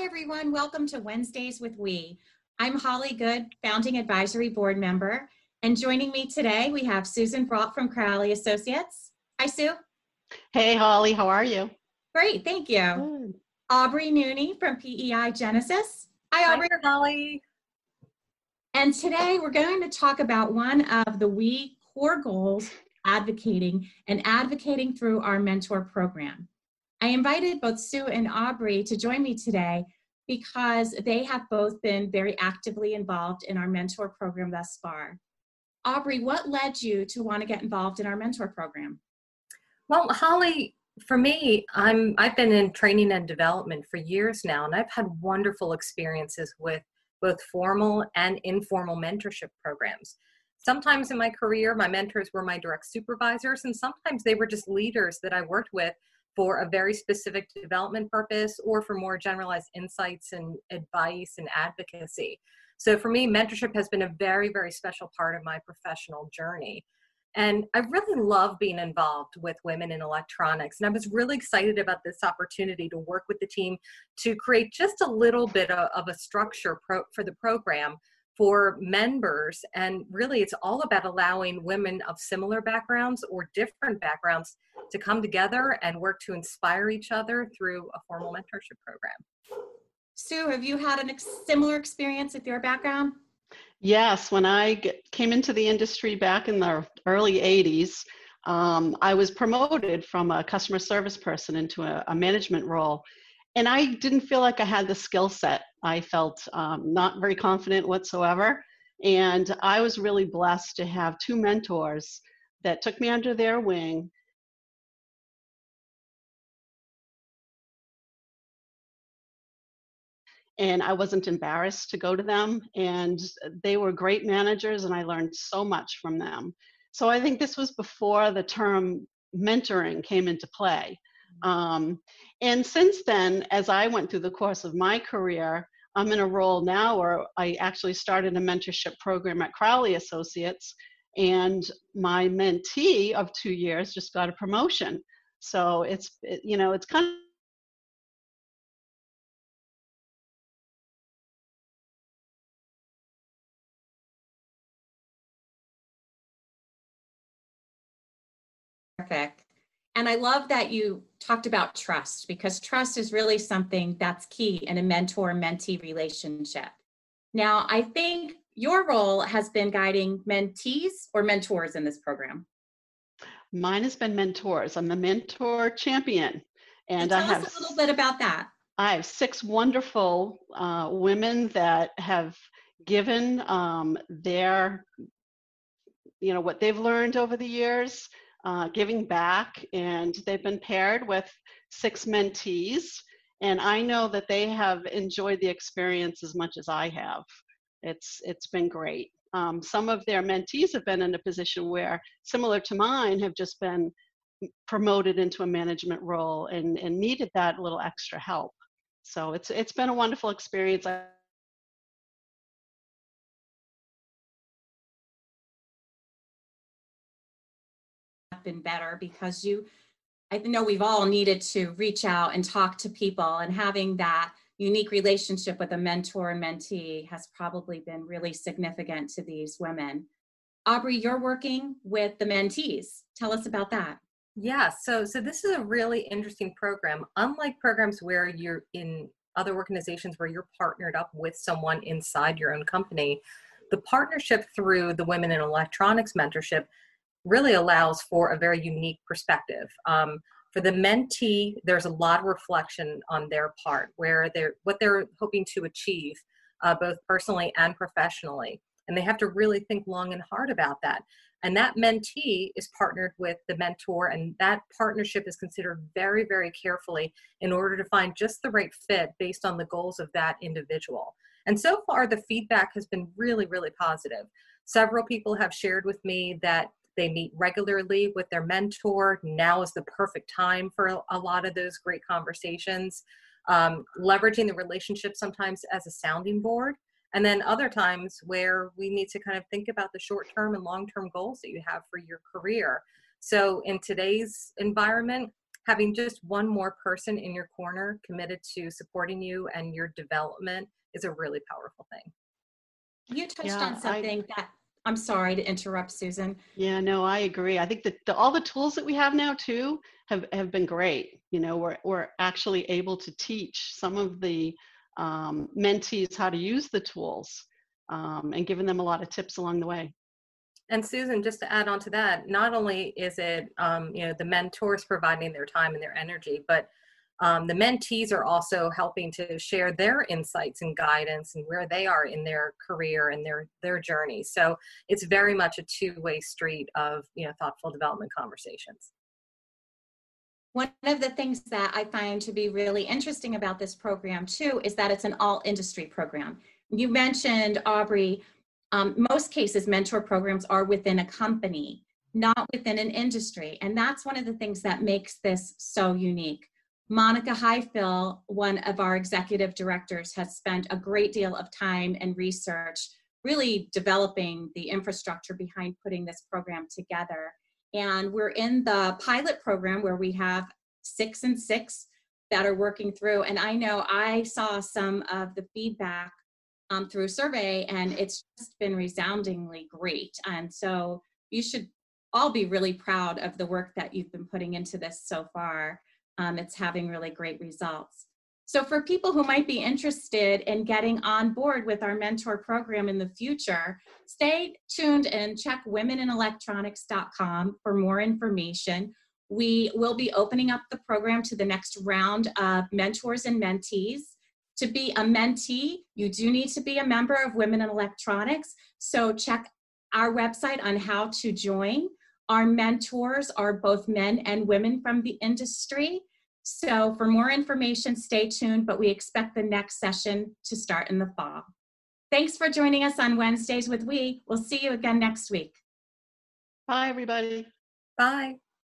Hi, everyone. Welcome to Wednesdays with We. I'm Holly Good, Founding Advisory Board Member. And joining me today, we have Susan Brault from Crowley Associates. Hi, Sue. Hey, Holly. How are you? Great. Thank you. Good. Aubrey Nooney from PEI Genesis. Hi, Aubrey. Hi, Holly. And today we're going to talk about one of the We core goals advocating and advocating through our mentor program. I invited both Sue and Aubrey to join me today because they have both been very actively involved in our mentor program thus far. Aubrey, what led you to want to get involved in our mentor program? Well, Holly, for me, I'm I've been in training and development for years now, and I've had wonderful experiences with both formal and informal mentorship programs. Sometimes in my career, my mentors were my direct supervisors, and sometimes they were just leaders that I worked with for a very specific development purpose or for more generalized insights and advice and advocacy. So for me, mentorship has been a very, very special part of my professional journey. And I really love being involved with women in electronics. And I was really excited about this opportunity to work with the team to create just a little bit of, a structure for the program for members. And really, it's all about allowing women of similar backgrounds or different backgrounds to come together and work to inspire each other through a formal mentorship program. Sue, have you had a ex- similar experience with your background? Yes, when I get, came into the industry back in the early 80s, um, I was promoted from a customer service person into a, a management role and I didn't feel like I had the skill set. I felt um, not very confident whatsoever. And I was really blessed to have two mentors that took me under their wing. And I wasn't embarrassed to go to them. And they were great managers, and I learned so much from them. So I think this was before the term mentoring came into play. Um, and since then, as I went through the course of my career, I'm in a role now where I actually started a mentorship program at Crowley Associates, and my mentee of two years just got a promotion. So it's, it, you know, it's kind Perfect. And I love that you talked about trust because trust is really something that's key in a mentor mentee relationship. Now, I think your role has been guiding mentees or mentors in this program. Mine has been mentors. I'm the mentor champion. And, I have a little bit about that. I have six wonderful uh, women that have given um, their, you know, what they've learned over the years uh, giving back, and they've been paired with six mentees. And I know that they have enjoyed the experience as much as I have. It's it's been great. Um, some of their mentees have been in a position where, similar to mine, have just been promoted into a management role and, and needed that little extra help. So it's it's been a wonderful experience. Been better because you I know we've all needed to reach out and talk to people and having that unique relationship with a mentor and mentee has probably been really significant to these women. Aubrey, you're working with the mentees. Tell us about that. Yeah, so so this is a really interesting program. Unlike programs where you're in other organizations where you're partnered up with someone inside your own company, the partnership through the Women in Electronics mentorship really allows for a very unique perspective. Um, for the mentee, there's a lot of reflection on their part, where they're what they're hoping to achieve, uh, both personally and professionally, and they have to really think long and hard about that. And that mentee is partnered with the mentor, and that partnership is considered very, very carefully in order to find just the right fit based on the goals of that individual. And so far, the feedback has been really, really positive. Several people have shared with me that they meet regularly with their mentor. Now is the perfect time for a lot of those great conversations. Um, leveraging the relationship sometimes as a sounding board. And then other times where we need to kind of think about the short term and long term goals that you have for your career. So in today's environment, having just one more person in your corner committed to supporting you and your development is a really powerful thing. You touched Yeah, on I- something that, I'm sorry to interrupt, Susan. Yeah, no, I agree. I think that the, all the tools that we have now too have, have been great. You know, we're, we're actually able to teach some of the um, mentees how to use the tools um, and giving them a lot of tips along the way. And Susan, just to add on to that, not only is it um, you know the mentors providing their time and their energy, but um, the mentees are also helping to share their insights and guidance and where they are in their career and their their journey. So it's very much a two-way street of you know thoughtful development conversations. One of the things that I find to be really interesting about this program too is that it's an all industry program. You mentioned, Aubrey, um, most cases mentor programs are within a company, not within an industry. And that's one of the things that makes this so unique. Monica Highfill, one of our executive directors, has spent a great deal of time and research really developing the infrastructure behind putting this program together. And we're in the pilot program where we have six and six that are working through. And I know I saw some of the feedback um, through survey, and it's just been resoundingly great. And so you should all be really proud of the work that you've been putting into this so far. Um, it's having really great results. So for people who might be interested in getting on board with our mentor program in the future, stay tuned and check womeninelectronics.com for more information. We will be opening up the program to the next round of mentors and mentees. To be a mentee, you do need to be a member of Women in Electronics. So check our website on how to join. Our mentors are both men and women from the industry. So for more information, stay tuned, but we expect the next session to start in the fall. Thanks for joining us on Wednesdays with We. We'll see you again next week. Bye, everybody. Bye.